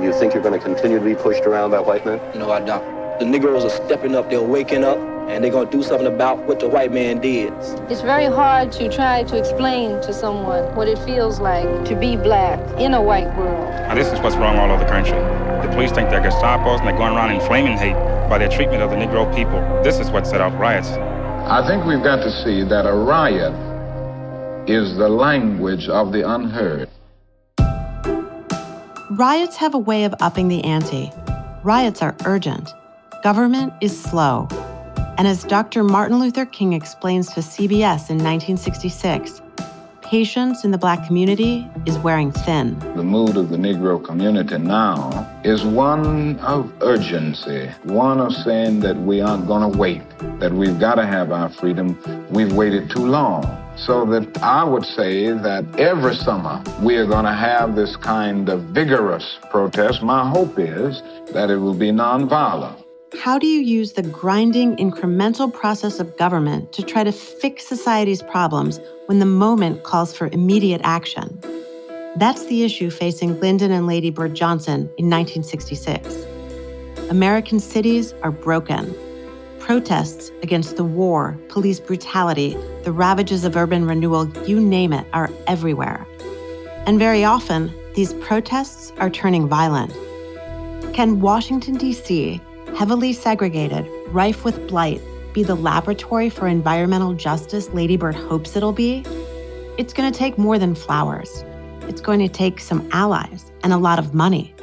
You think you're going to continue to be pushed around by white men? No, I don't. The Negroes are stepping up, they're waking up, and they're going to do something about what the white man did. It's very hard to try to explain to someone what it feels like to be black in a white world. Now, this is what's wrong all over the country. The police think they're Gestapos and they're going around inflaming hate by their treatment of the Negro people. This is what set off riots. I think we've got to see that a riot is the language of the unheard. Riots have a way of upping the ante. Riots are urgent. Government is slow. And as Dr. Martin Luther King explains to CBS in 1966, patience in the black community is wearing thin. The mood of the Negro community now is one of urgency, one of saying that we aren't going to wait, that we've got to have our freedom. We've waited too long. So that I would say that every summer we are going to have this kind of vigorous protest. My hope is that it will be nonviolent. How do you use the grinding, incremental process of government to try to fix society's problems when the moment calls for immediate action? That's the issue facing Lyndon and Lady Bird Johnson in 1966. American cities are broken protests against the war, police brutality, the ravages of urban renewal, you name it, are everywhere. And very often, these protests are turning violent. Can Washington, D.C., heavily segregated, rife with blight, be the laboratory for environmental justice Lady Bird hopes it'll be? It's going to take more than flowers. It's going to take some allies and a lot of money.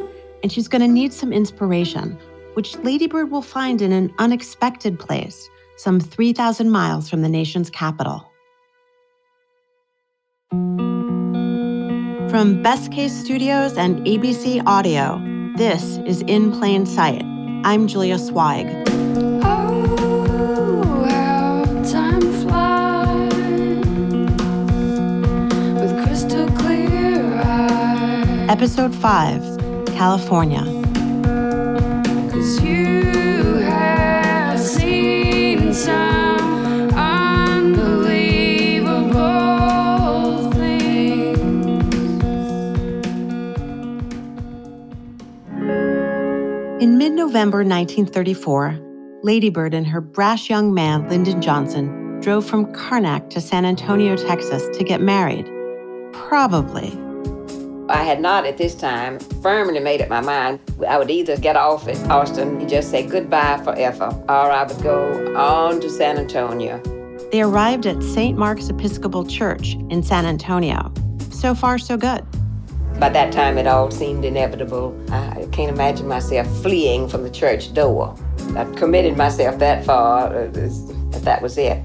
And she's going to need some inspiration which Ladybird will find in an unexpected place, some 3,000 miles from the nation's capital. From Best Case Studios and ABC Audio, this is In Plain Sight. I'm Julia Sweig. Oh, Episode 5 California. November 1934, Ladybird and her brash young man, Lyndon Johnson, drove from Karnak to San Antonio, Texas to get married. Probably. I had not at this time firmly made up my mind. I would either get off at Austin and just say goodbye forever, or I would go on to San Antonio. They arrived at St. Mark's Episcopal Church in San Antonio. So far, so good. By that time, it all seemed inevitable. I can't imagine myself fleeing from the church door. I'd committed myself that far, uh, that that was it.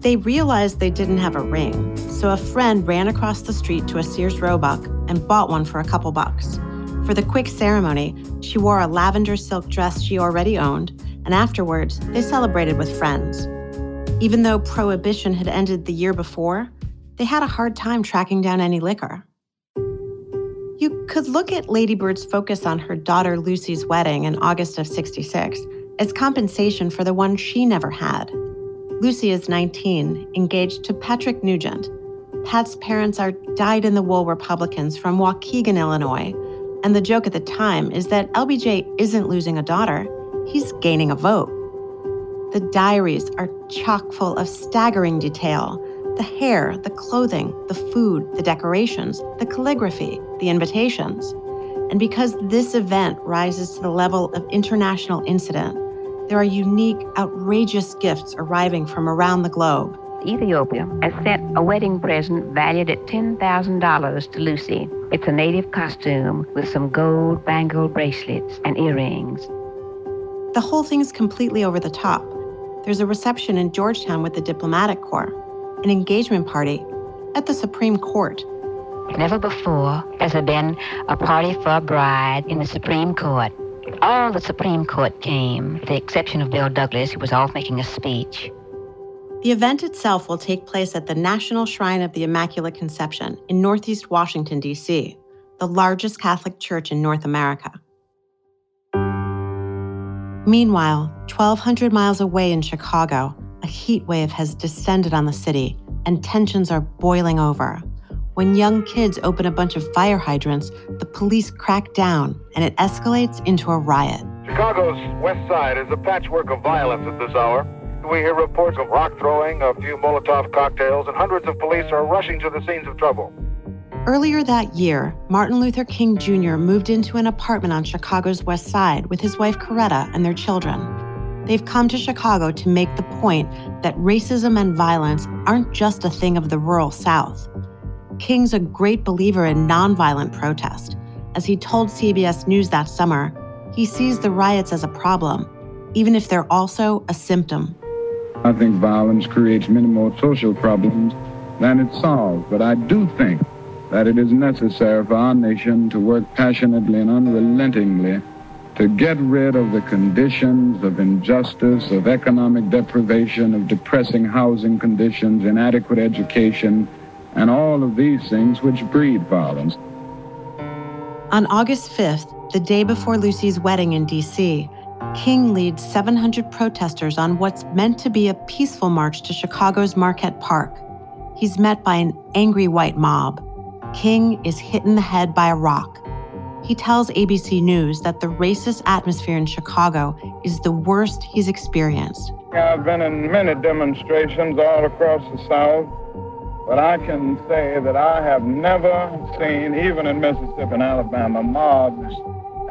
They realized they didn't have a ring, so a friend ran across the street to a Sears Roebuck and bought one for a couple bucks. For the quick ceremony, she wore a lavender silk dress she already owned, and afterwards, they celebrated with friends. Even though prohibition had ended the year before, they had a hard time tracking down any liquor. You could look at Ladybird's focus on her daughter Luci's wedding in August of 66 as compensation for the one she never had. Luci is 19, engaged to Patrick Nugent. Pat's parents are dyed in the wool Republicans from Waukegan, Illinois, and the joke at the time is that LBJ isn't losing a daughter, he's gaining a vote. The diaries are chock full of staggering detail the hair, the clothing, the food, the decorations, the calligraphy, the invitations. And because this event rises to the level of international incident, there are unique, outrageous gifts arriving from around the globe. Ethiopia has sent a wedding present valued at $10,000 to Luci. It's a native costume with some gold bangle bracelets and earrings. The whole thing's completely over the top. There's a reception in Georgetown with the diplomatic corps an engagement party at the Supreme Court. Never before has there been a party for a bride in the Supreme Court. All the Supreme Court came, with the exception of Bill Douglas, who was off making a speech. The event itself will take place at the National Shrine of the Immaculate Conception in Northeast Washington, D.C., the largest Catholic church in North America. Meanwhile, 1,200 miles away in Chicago, a heat wave has descended on the city and tensions are boiling over. When young kids open a bunch of fire hydrants, the police crack down and it escalates into a riot. Chicago's west side is a patchwork of violence at this hour. We hear reports of rock throwing, a few Molotov cocktails, and hundreds of police are rushing to the scenes of trouble. Earlier that year, Martin Luther King Jr. moved into an apartment on Chicago's west side with his wife Coretta and their children. They've come to Chicago to make the point that racism and violence aren't just a thing of the rural South. King's a great believer in nonviolent protest. As he told CBS News that summer, he sees the riots as a problem, even if they're also a symptom. I think violence creates many more social problems than it solves, but I do think that it is necessary for our nation to work passionately and unrelentingly to get rid of the conditions of injustice, of economic deprivation, of depressing housing conditions, inadequate education, and all of these things which breed violence. On August 5th, the day before Luci's wedding in D.C., King leads 700 protesters on what's meant to be a peaceful march to Chicago's Marquette Park. He's met by an angry white mob. King is hit in the head by a rock. He tells ABC News that the racist atmosphere in Chicago is the worst he's experienced. I've been in many demonstrations all across the South but I can say that I have never seen, even in Mississippi and Alabama, mobs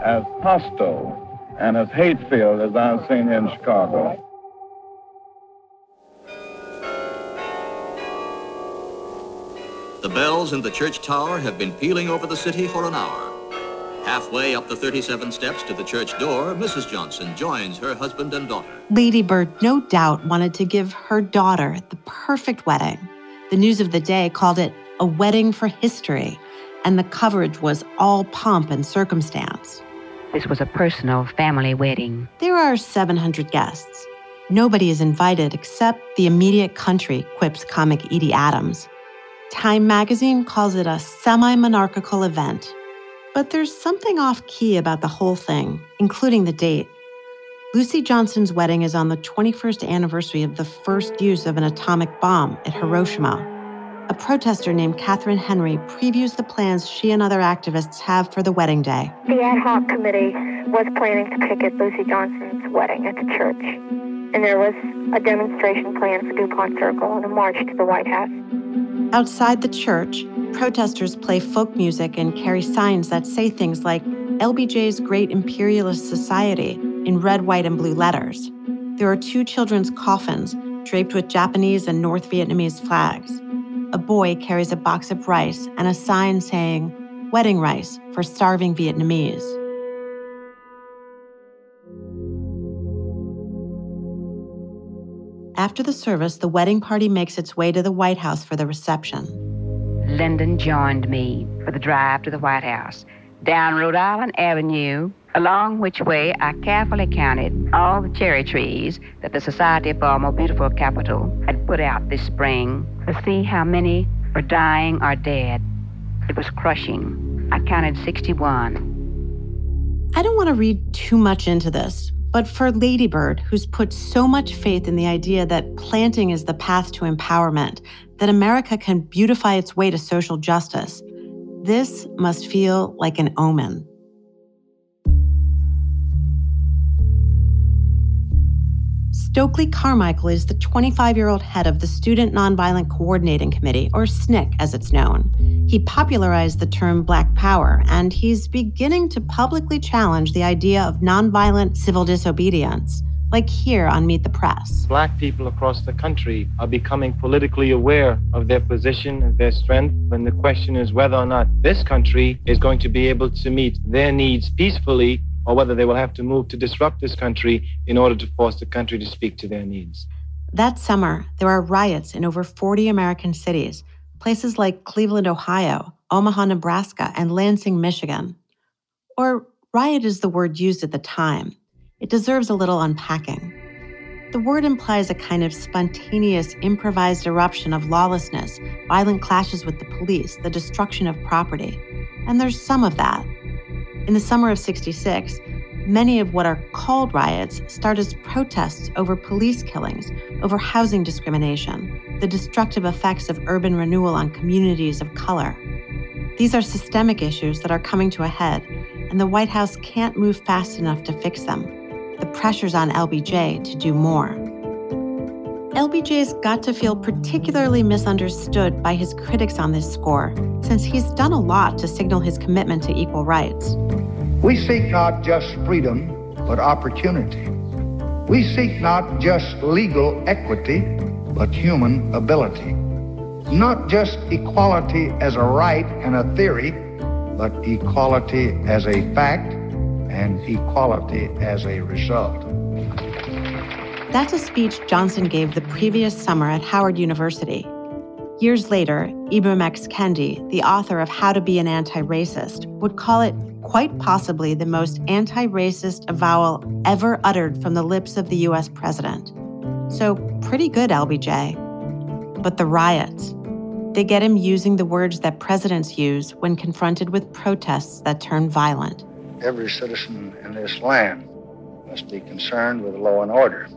as hostile and as hate filled as I've seen in Chicago. The bells in the church tower have been pealing over the city for an hour. Halfway up the 37 steps to the church door, Mrs. Johnson joins her husband and daughter. Lady Bird, no doubt, wanted to give her daughter the perfect wedding. The news of the day called it a wedding for history, and the coverage was all pomp and circumstance. This was a personal family wedding. There are 700 guests. Nobody is invited except the immediate country, quips comic Edie Adams. Time magazine calls it a semi monarchical event. But there's something off key about the whole thing, including the date. Luci Johnson's wedding is on the 21st anniversary of the first use of an atomic bomb at Hiroshima. A protester named Catherine Henry previews the plans she and other activists have for the wedding day. The ad hoc committee was planning to picket Luci Johnson's wedding at the church, and there was a demonstration planned for DuPont Circle and a march to the White House. Outside the church, protesters play folk music and carry signs that say things like LBJ's Great Imperialist Society in red, white, and blue letters. There are two children's coffins draped with Japanese and North Vietnamese flags. A boy carries a box of rice and a sign saying, Wedding rice for starving Vietnamese. After the service, the wedding party makes its way to the White House for the reception. Lyndon joined me for the drive to the White House down Rhode Island Avenue along which way I carefully counted all the cherry trees that the Society for a More Beautiful Capital had put out this spring to see how many were dying or dead. It was crushing. I counted 61. I don't want to read too much into this, but for Ladybird, who's put so much faith in the idea that planting is the path to empowerment, that America can beautify its way to social justice, this must feel like an omen. Stokely Carmichael is the 25 year old head of the Student Nonviolent Coordinating Committee, or SNCC as it's known. He popularized the term Black Power, and he's beginning to publicly challenge the idea of nonviolent civil disobedience, like here on Meet the Press. Black people across the country are becoming politically aware of their position and their strength, and the question is whether or not this country is going to be able to meet their needs peacefully or whether they will have to move to disrupt this country in order to force the country to speak to their needs. That summer, there are riots in over 40 American cities, places like Cleveland, Ohio, Omaha, Nebraska, and Lansing, Michigan. Or riot is the word used at the time. It deserves a little unpacking. The word implies a kind of spontaneous, improvised eruption of lawlessness, violent clashes with the police, the destruction of property. And there's some of that. In the summer of 66, many of what are called riots start as protests over police killings, over housing discrimination, the destructive effects of urban renewal on communities of color. These are systemic issues that are coming to a head, and the White House can't move fast enough to fix them. The pressure's on LBJ to do more. LBJ's got to feel particularly misunderstood by his critics on this score, since he's done a lot to signal his commitment to equal rights. We seek not just freedom, but opportunity. We seek not just legal equity, but human ability. Not just equality as a right and a theory, but equality as a fact and equality as a result. That's a speech Johnson gave the previous summer at Howard University. Years later, Ibram X. Kendi, the author of How to Be an Anti Racist, would call it quite possibly the most anti racist avowal ever uttered from the lips of the US president. So, pretty good, LBJ. But the riots, they get him using the words that presidents use when confronted with protests that turn violent. Every citizen in this land must be concerned with law and order.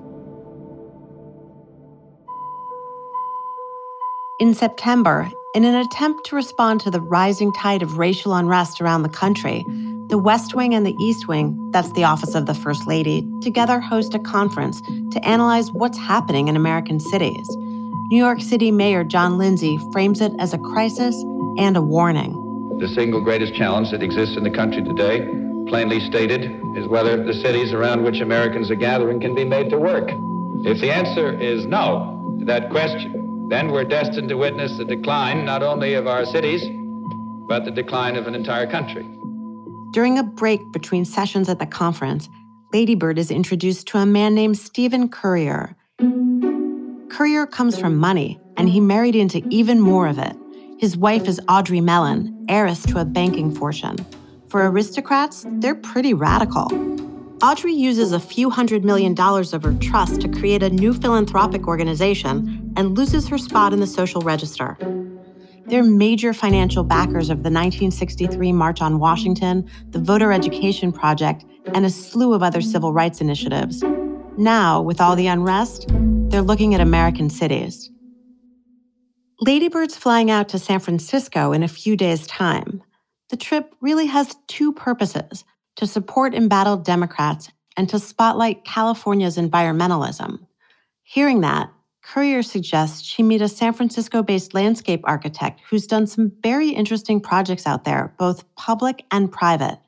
In September, in an attempt to respond to the rising tide of racial unrest around the country, the West Wing and the East Wing, that's the office of the First Lady, together host a conference to analyze what's happening in American cities. New York City Mayor John Lindsay frames it as a crisis and a warning. The single greatest challenge that exists in the country today, plainly stated, is whether the cities around which Americans are gathering can be made to work. If the answer is no to that question, then we're destined to witness the decline not only of our cities, but the decline of an entire country. During a break between sessions at the conference, Ladybird is introduced to a man named Stephen Currier. Currier comes from money, and he married into even more of it. His wife is Audrey Mellon, heiress to a banking fortune. For aristocrats, they're pretty radical. Audrey uses a few hundred million dollars of her trust to create a new philanthropic organization and loses her spot in the social register. They're major financial backers of the 1963 March on Washington, the Voter Education Project, and a slew of other civil rights initiatives. Now, with all the unrest, they're looking at American cities. Ladybird's flying out to San Francisco in a few days' time. The trip really has two purposes to support embattled Democrats and to spotlight California's environmentalism. Hearing that, Currier suggests she meet a San Francisco based landscape architect who's done some very interesting projects out there, both public and private.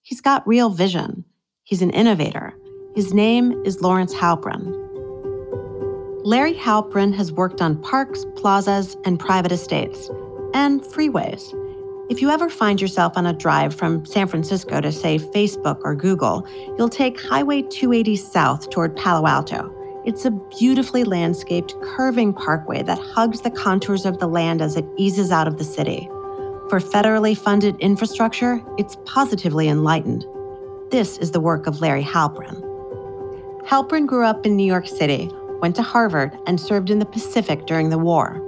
He's got real vision. He's an innovator. His name is Lawrence Halprin. Larry Halprin has worked on parks, plazas, and private estates, and freeways. If you ever find yourself on a drive from San Francisco to, say, Facebook or Google, you'll take Highway 280 south toward Palo Alto. It's a beautifully landscaped, curving parkway that hugs the contours of the land as it eases out of the city. For federally funded infrastructure, it's positively enlightened. This is the work of Larry Halprin. Halprin grew up in New York City, went to Harvard, and served in the Pacific during the war.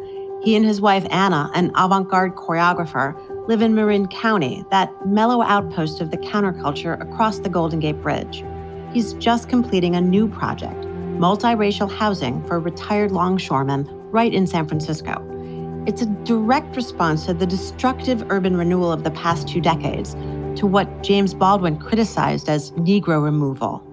He and his wife Anna, an avant garde choreographer, live in Marin County, that mellow outpost of the counterculture across the Golden Gate Bridge. He's just completing a new project multiracial housing for retired longshoremen right in San Francisco. It's a direct response to the destructive urban renewal of the past two decades, to what James Baldwin criticized as Negro removal.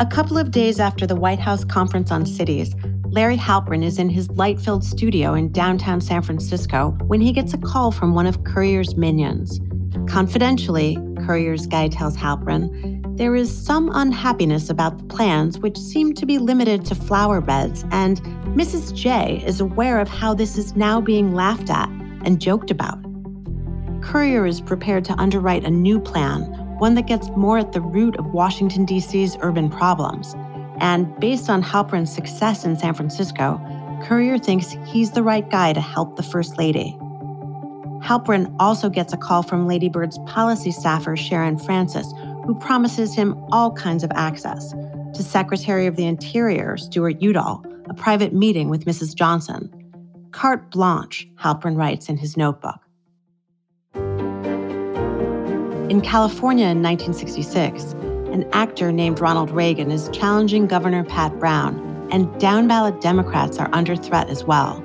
A couple of days after the White House Conference on Cities, Larry Halprin is in his light filled studio in downtown San Francisco when he gets a call from one of Currier's minions. Confidentially, Currier's guy tells Halprin, there is some unhappiness about the plans, which seem to be limited to flower beds, and Mrs. J is aware of how this is now being laughed at and joked about. Currier is prepared to underwrite a new plan, one that gets more at the root of Washington, D.C.'s urban problems. And based on Halprin's success in San Francisco, Currier thinks he's the right guy to help the First Lady. Halprin also gets a call from Ladybird's policy staffer, Sharon Francis, who promises him all kinds of access to Secretary of the Interior, Stuart Udall, a private meeting with Mrs. Johnson. Carte blanche, Halprin writes in his notebook. In California in 1966, an actor named Ronald Reagan is challenging Governor Pat Brown, and down ballot Democrats are under threat as well.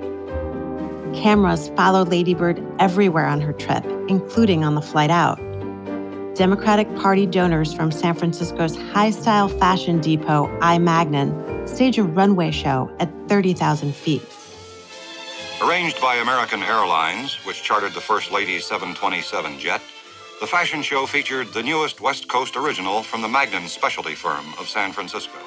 Cameras followed Ladybird everywhere on her trip, including on the flight out. Democratic Party donors from San Francisco's high style fashion depot, I Magnin, stage a runway show at 30,000 feet. Arranged by American Airlines, which chartered the First Lady's 727 jet, the fashion show featured the newest West Coast original from the Magnin specialty firm of San Francisco.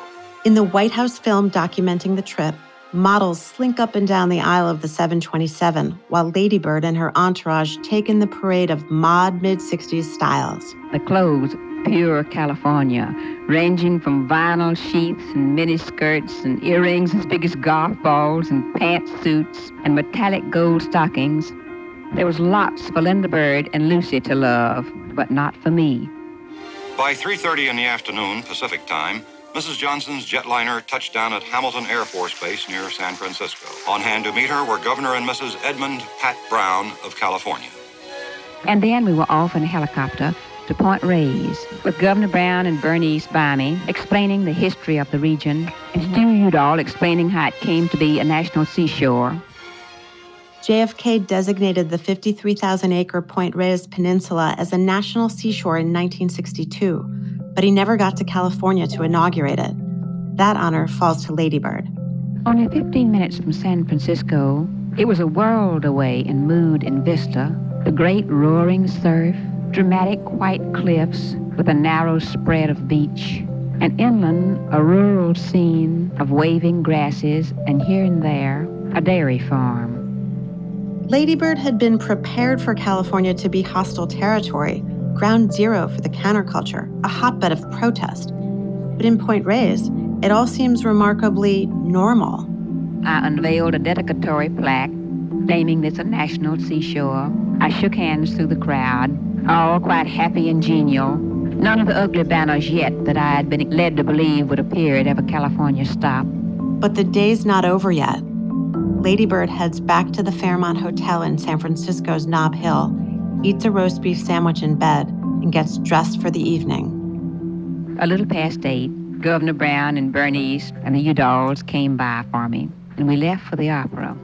In the White House film documenting the trip, models slink up and down the aisle of the 727 while Ladybird and her entourage take in the parade of mod mid 60s styles. The clothes, pure California, ranging from vinyl sheaths and mini skirts and earrings as big as golf balls and pantsuits and metallic gold stockings. There was lots for Lynda Bird and Luci to love, but not for me. By 3:30 in the afternoon Pacific time, Mrs. Johnson's jetliner touched down at Hamilton Air Force Base near San Francisco. On hand to meet her were Governor and Mrs. Edmund Pat Brown of California. And then we were off in a helicopter to Point Reyes with Governor Brown and Bernice by me, explaining the history of the region, and mm-hmm. Stu Udall explaining how it came to be a national seashore. JFK designated the 53,000 acre Point Reyes Peninsula as a national seashore in 1962, but he never got to California to inaugurate it. That honor falls to Ladybird. Only 15 minutes from San Francisco, it was a world away in mood and vista. The great roaring surf, dramatic white cliffs with a narrow spread of beach, and inland a rural scene of waving grasses and here and there a dairy farm. Ladybird had been prepared for California to be hostile territory, ground zero for the counterculture, a hotbed of protest. But in Point Reyes, it all seems remarkably normal. I unveiled a dedicatory plaque claiming this a national seashore. I shook hands through the crowd, all quite happy and genial. None of the ugly banners yet that I had been led to believe would appear at every California stop. But the day's not over yet. Ladybird heads back to the Fairmont Hotel in San Francisco's Nob Hill, eats a roast beef sandwich in bed, and gets dressed for the evening. A little past eight, Governor Brown and Bernice and the Udalls came by for me, and we left for the opera.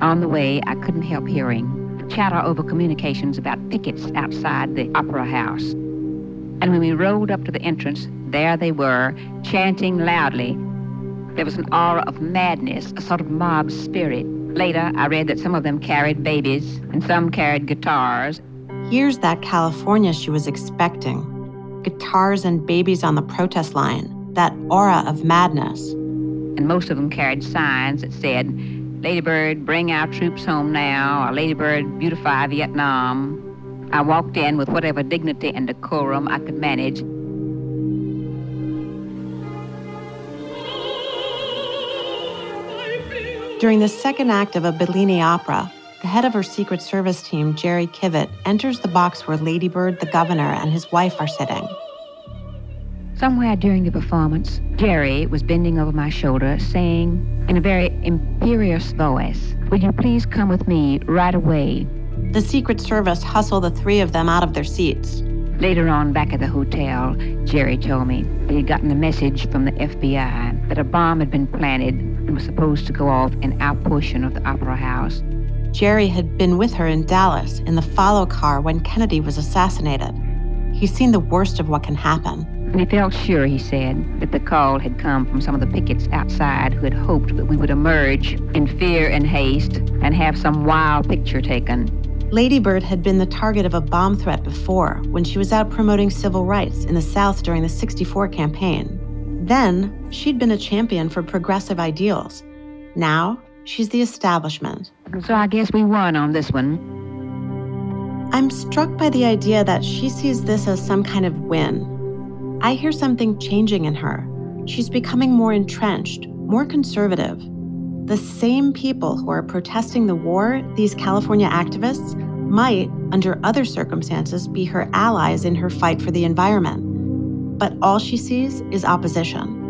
On the way, I couldn't help hearing chatter over communications about pickets outside the opera house. And when we rolled up to the entrance, there they were, chanting loudly there was an aura of madness, a sort of mob spirit. Later, I read that some of them carried babies and some carried guitars. Here's that California she was expecting guitars and babies on the protest line, that aura of madness. And most of them carried signs that said, Ladybird, bring our troops home now, or Ladybird, beautify Vietnam. I walked in with whatever dignity and decorum I could manage During the second act of a Bellini opera, the head of her Secret Service team, Jerry Kivett, enters the box where Ladybird, the governor, and his wife are sitting. Somewhere during the performance, Jerry was bending over my shoulder, saying in a very imperious voice, Will you please come with me right away? The Secret Service hustle the three of them out of their seats. Later on, back at the hotel, Jerry told me he had gotten a message from the FBI that a bomb had been planted and was supposed to go off in our portion of the Opera House. Jerry had been with her in Dallas in the follow car when Kennedy was assassinated. He's seen the worst of what can happen. And he felt sure, he said, that the call had come from some of the pickets outside who had hoped that we would emerge in fear and haste and have some wild picture taken Ladybird had been the target of a bomb threat before when she was out promoting civil rights in the South during the 64 campaign. Then, she'd been a champion for progressive ideals. Now, she's the establishment. So I guess we won on this one. I'm struck by the idea that she sees this as some kind of win. I hear something changing in her. She's becoming more entrenched, more conservative. The same people who are protesting the war, these California activists, might, under other circumstances, be her allies in her fight for the environment. But all she sees is opposition.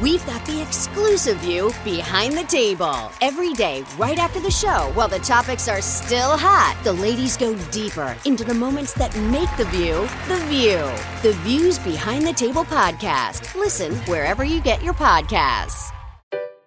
We've got the exclusive view behind the table. Every day, right after the show, while the topics are still hot, the ladies go deeper into the moments that make the view the view. The Views Behind the Table podcast. Listen wherever you get your podcasts.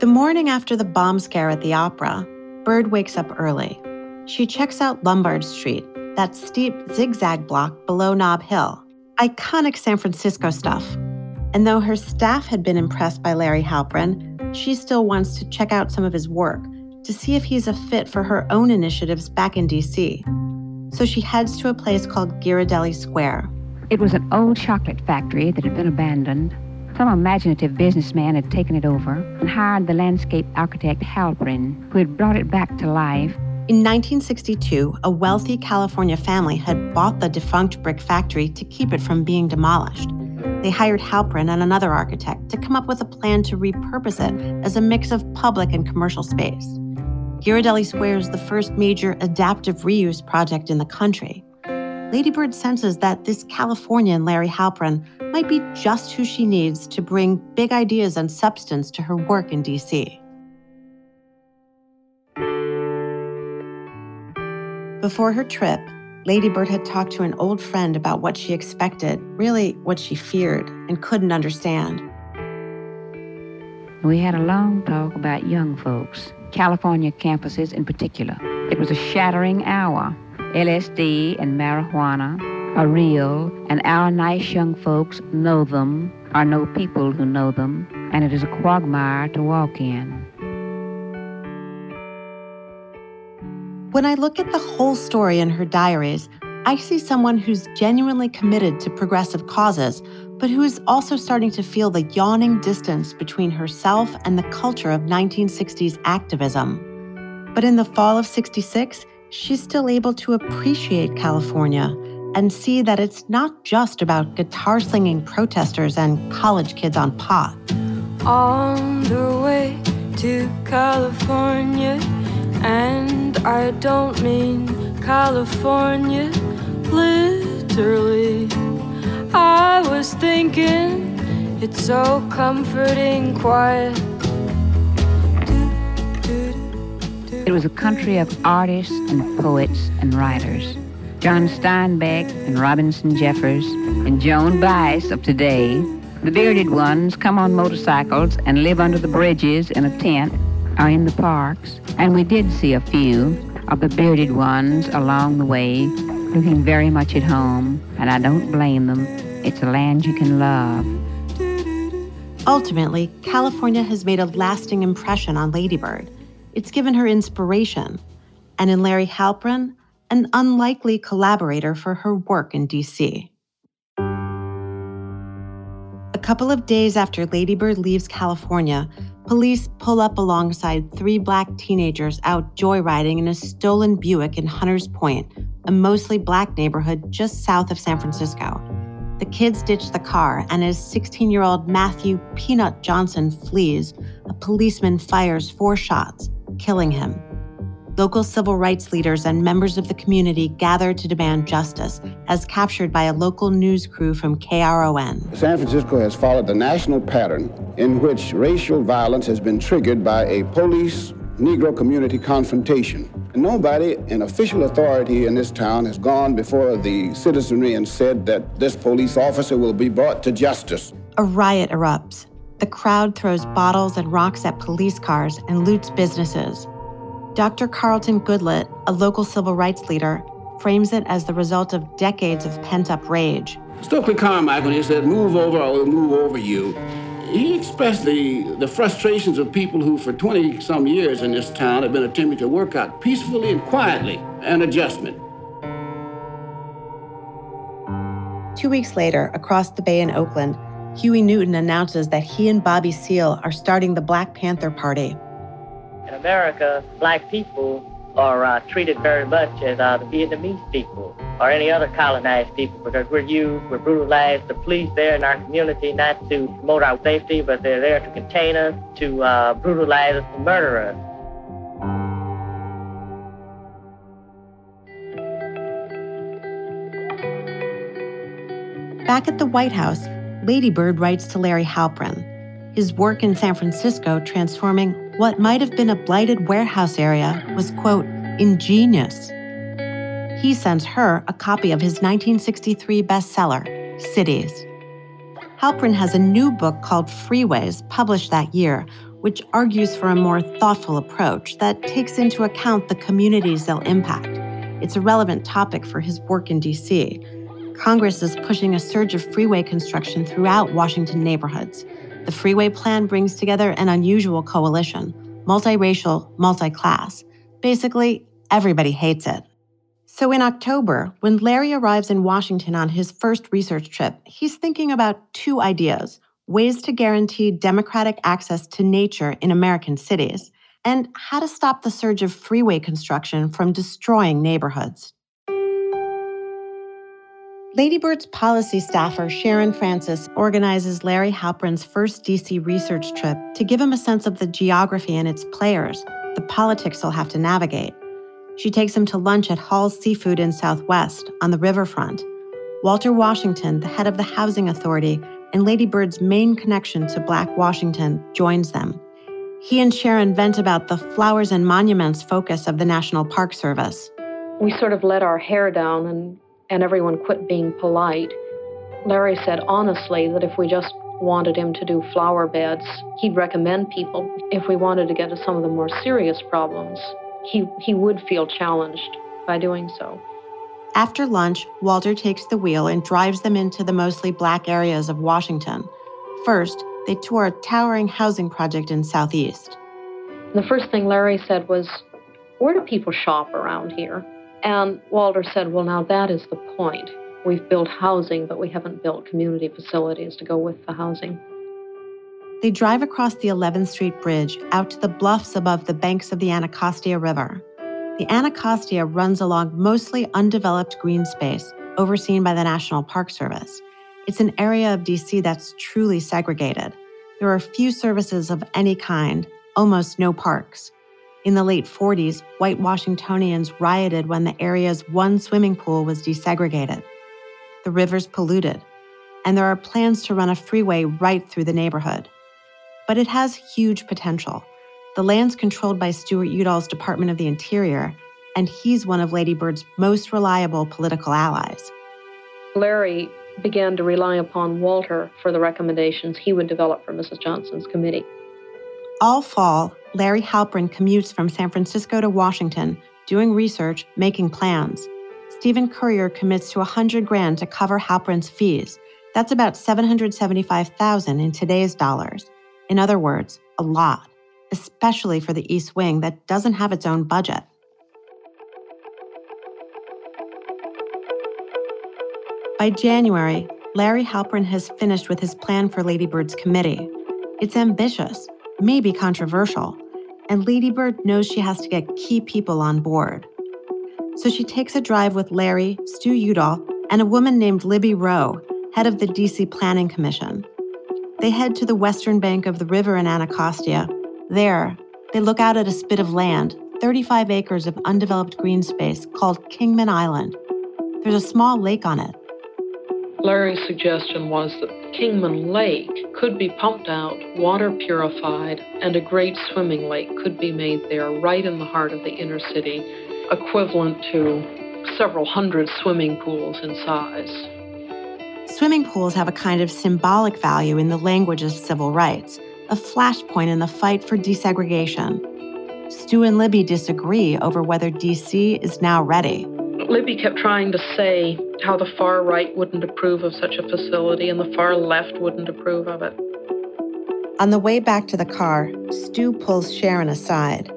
The morning after the bomb scare at the opera, Bird wakes up early. She checks out Lombard Street, that steep zigzag block below Nob Hill, iconic San Francisco stuff. And though her staff had been impressed by Larry Halprin, she still wants to check out some of his work to see if he's a fit for her own initiatives back in DC. So she heads to a place called Ghirardelli Square. It was an old chocolate factory that had been abandoned some imaginative businessman had taken it over and hired the landscape architect Halprin, who had brought it back to life. In 1962, a wealthy California family had bought the defunct brick factory to keep it from being demolished. They hired Halprin and another architect to come up with a plan to repurpose it as a mix of public and commercial space. Ghirardelli Square is the first major adaptive reuse project in the country. Ladybird senses that this Californian Larry Halprin might be just who she needs to bring big ideas and substance to her work in DC. Before her trip, Ladybird had talked to an old friend about what she expected, really what she feared, and couldn't understand. We had a long talk about young folks, California campuses in particular. It was a shattering hour. LSD and marijuana are real, and our nice young folks know them, or know people who know them, and it is a quagmire to walk in. When I look at the whole story in her diaries, I see someone who's genuinely committed to progressive causes, but who is also starting to feel the yawning distance between herself and the culture of 1960s activism. But in the fall of 66, she's still able to appreciate California and see that it's not just about guitar slinging protesters and college kids on pot. On the way to California, and I don't mean California literally. I was thinking it's so comforting, quiet It was a country of artists and poets and writers. John Steinbeck and Robinson Jeffers and Joan Baez of today. The bearded ones come on motorcycles and live under the bridges in a tent or in the parks. And we did see a few of the bearded ones along the way, looking very much at home, and I don't blame them. It's a land you can love. Ultimately, California has made a lasting impression on Ladybird. It's given her inspiration, and in Larry Halprin, an unlikely collaborator for her work in DC. A couple of days after Ladybird leaves California, police pull up alongside three black teenagers out joyriding in a stolen Buick in Hunters Point, a mostly black neighborhood just south of San Francisco. The kids ditch the car, and as 16 year old Matthew Peanut Johnson flees, a policeman fires four shots killing him. Local civil rights leaders and members of the community gather to demand justice, as captured by a local news crew from KRON. San Francisco has followed the national pattern in which racial violence has been triggered by a police Negro community confrontation. Nobody in official authority in this town has gone before the citizenry and said that this police officer will be brought to justice. A riot erupts. The crowd throws bottles and rocks at police cars and loots businesses. Dr. Carlton Goodlett, a local civil rights leader, frames it as the result of decades of pent up rage. Stokely Carmichael, when he said, move over, I will move over you, he expressed the, the frustrations of people who, for 20 some years in this town, have been attempting to work out peacefully and quietly an adjustment. Two weeks later, across the bay in Oakland, Huey Newton announces that he and Bobby Seale are starting the Black Panther Party. In America, black people are uh, treated very much as uh, the Vietnamese people or any other colonized people because we're used, we're brutalized. The police there in our community not to promote our safety, but they're there to contain us, to uh, brutalize us, to murder us. Back at the White House, Ladybird writes to Larry Halprin. His work in San Francisco transforming what might have been a blighted warehouse area was, quote, ingenious. He sends her a copy of his 1963 bestseller, Cities. Halprin has a new book called Freeways, published that year, which argues for a more thoughtful approach that takes into account the communities they'll impact. It's a relevant topic for his work in D.C. Congress is pushing a surge of freeway construction throughout Washington neighborhoods. The freeway plan brings together an unusual coalition multiracial, multi class. Basically, everybody hates it. So in October, when Larry arrives in Washington on his first research trip, he's thinking about two ideas ways to guarantee democratic access to nature in American cities, and how to stop the surge of freeway construction from destroying neighborhoods. Ladybird's policy staffer Sharon Francis organizes Larry Halprin's first DC research trip to give him a sense of the geography and its players, the politics he'll have to navigate. She takes him to lunch at Hall's Seafood in Southwest on the riverfront. Walter Washington, the head of the Housing Authority and Ladybird's main connection to Black Washington, joins them. He and Sharon vent about the flowers and monuments focus of the National Park Service. We sort of let our hair down and and everyone quit being polite. Larry said honestly that if we just wanted him to do flower beds, he'd recommend people. If we wanted to get to some of the more serious problems, he, he would feel challenged by doing so. After lunch, Walter takes the wheel and drives them into the mostly black areas of Washington. First, they tour a towering housing project in Southeast. The first thing Larry said was, Where do people shop around here? And Walter said, Well, now that is the point. We've built housing, but we haven't built community facilities to go with the housing. They drive across the 11th Street Bridge out to the bluffs above the banks of the Anacostia River. The Anacostia runs along mostly undeveloped green space overseen by the National Park Service. It's an area of DC that's truly segregated. There are few services of any kind, almost no parks. In the late 40s, white Washingtonians rioted when the area's one swimming pool was desegregated. The river's polluted, and there are plans to run a freeway right through the neighborhood. But it has huge potential. The land's controlled by Stuart Udall's Department of the Interior, and he's one of Lady Bird's most reliable political allies. Larry began to rely upon Walter for the recommendations he would develop for Mrs. Johnson's committee. All fall, Larry Halprin commutes from San Francisco to Washington, doing research, making plans. Stephen Currier commits to 100 grand to cover Halprin's fees. That's about 775,000 in today's dollars. In other words, a lot, especially for the East Wing that doesn't have its own budget. By January, Larry Halprin has finished with his plan for Ladybird's committee. It's ambitious, maybe controversial, and Ladybird knows she has to get key people on board. So she takes a drive with Larry, Stu Udall, and a woman named Libby Rowe, head of the DC Planning Commission. They head to the western bank of the river in Anacostia. There, they look out at a spit of land, 35 acres of undeveloped green space called Kingman Island. There's a small lake on it. Larry's suggestion was that Kingman Lake could be pumped out, water purified, and a great swimming lake could be made there right in the heart of the inner city, equivalent to several hundred swimming pools in size. Swimming pools have a kind of symbolic value in the language of civil rights, a flashpoint in the fight for desegregation. Stu and Libby disagree over whether DC is now ready. Libby kept trying to say how the far right wouldn't approve of such a facility and the far left wouldn't approve of it. On the way back to the car, Stu pulls Sharon aside.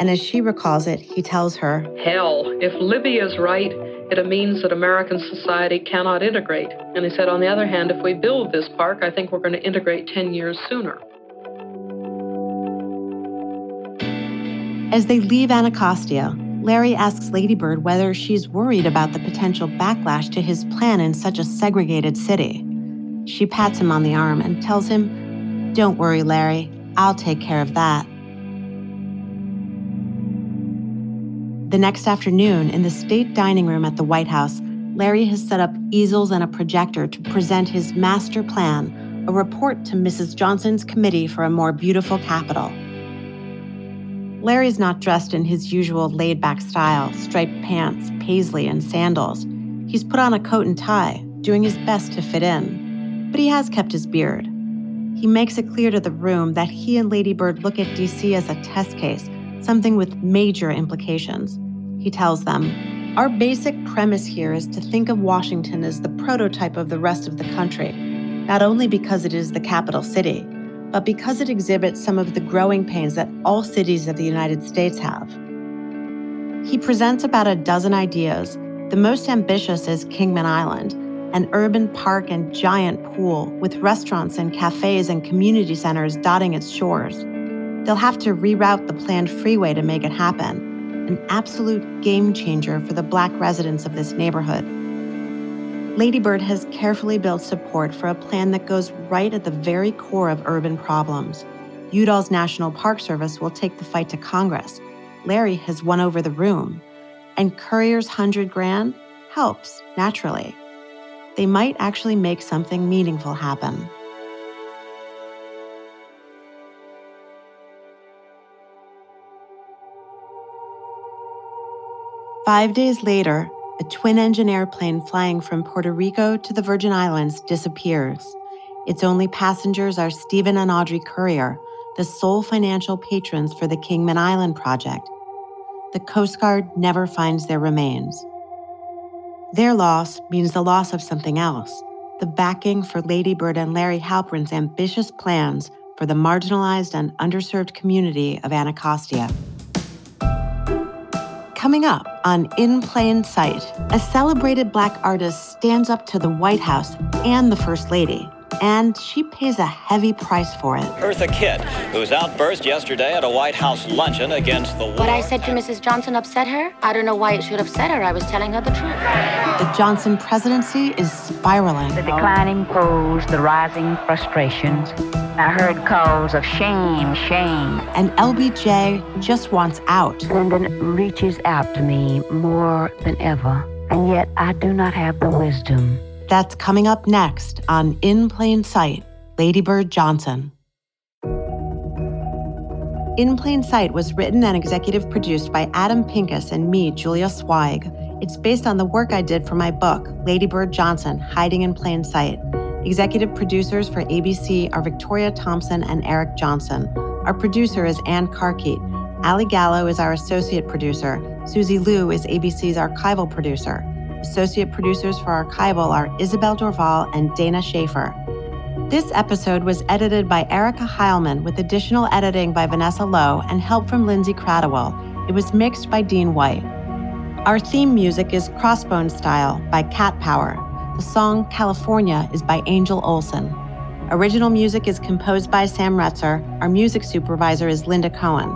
And as she recalls it, he tells her Hell, if Libby is right, it means that American society cannot integrate. And he said, on the other hand, if we build this park, I think we're going to integrate 10 years sooner. As they leave Anacostia, Larry asks Ladybird whether she's worried about the potential backlash to his plan in such a segregated city. She pats him on the arm and tells him, Don't worry, Larry, I'll take care of that. The next afternoon, in the state dining room at the White House, Larry has set up easels and a projector to present his master plan, a report to Mrs. Johnson's committee for a more beautiful capital. Larry's not dressed in his usual laid back style striped pants, paisley, and sandals. He's put on a coat and tie, doing his best to fit in. But he has kept his beard. He makes it clear to the room that he and Ladybird look at DC as a test case something with major implications. He tells them, Our basic premise here is to think of Washington as the prototype of the rest of the country, not only because it is the capital city, but because it exhibits some of the growing pains that all cities of the United States have. He presents about a dozen ideas. The most ambitious is Kingman Island, an urban park and giant pool with restaurants and cafes and community centers dotting its shores. They'll have to reroute the planned freeway to make it happen, an absolute game changer for the black residents of this neighborhood. Ladybird has carefully built support for a plan that goes right at the very core of urban problems. Udall's National Park Service will take the fight to Congress. Larry has won over the room. And Currier's 100 grand helps, naturally. They might actually make something meaningful happen. Five days later, a twin engine airplane flying from Puerto Rico to the Virgin Islands disappears. Its only passengers are Stephen and Audrey Currier, the sole financial patrons for the Kingman Island project. The Coast Guard never finds their remains. Their loss means the loss of something else the backing for Ladybird and Larry Halprin's ambitious plans for the marginalized and underserved community of Anacostia. Coming up on In Plain Sight, a celebrated black artist stands up to the White House and the First Lady and she pays a heavy price for it. Eartha Kitt, whose outburst yesterday at a White House luncheon against the war. What I said to Mrs. Johnson upset her? I don't know why it should upset her. I was telling her the truth. The Johnson presidency is spiraling. The declining polls, the rising frustrations. I heard calls of shame, shame. And LBJ just wants out. Lyndon reaches out to me more than ever, and yet I do not have the wisdom that's coming up next on In Plain Sight, Ladybird Johnson. In Plain Sight was written and executive produced by Adam Pincus and me, Julia Sweig. It's based on the work I did for my book, Ladybird Johnson Hiding in Plain Sight. Executive producers for ABC are Victoria Thompson and Eric Johnson. Our producer is Ann Carkeet. Ali Gallo is our associate producer. Susie Liu is ABC's archival producer. Associate producers for Archival are Isabel Dorval and Dana Schaefer. This episode was edited by Erica Heilman with additional editing by Vanessa Lowe and help from Lindsay Cradwell. It was mixed by Dean White. Our theme music is Crossbone Style by Cat Power. The song California is by Angel Olsen. Original music is composed by Sam Retzer. Our music supervisor is Linda Cohen.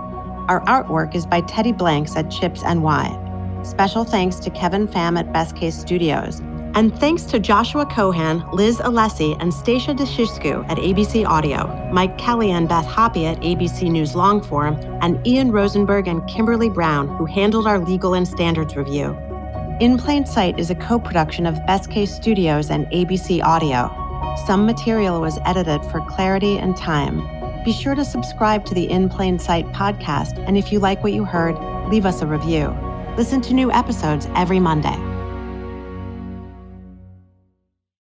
Our artwork is by Teddy Blanks at Chips NY. Special thanks to Kevin Pham at Best Case Studios. And thanks to Joshua Cohan, Liz Alessi, and Stacia Deshishku at ABC Audio, Mike Kelly and Beth Hoppe at ABC News Longform, and Ian Rosenberg and Kimberly Brown, who handled our legal and standards review. In Plain Sight is a co production of Best Case Studios and ABC Audio. Some material was edited for clarity and time. Be sure to subscribe to the In Plain Sight podcast, and if you like what you heard, leave us a review. Listen to new episodes every Monday.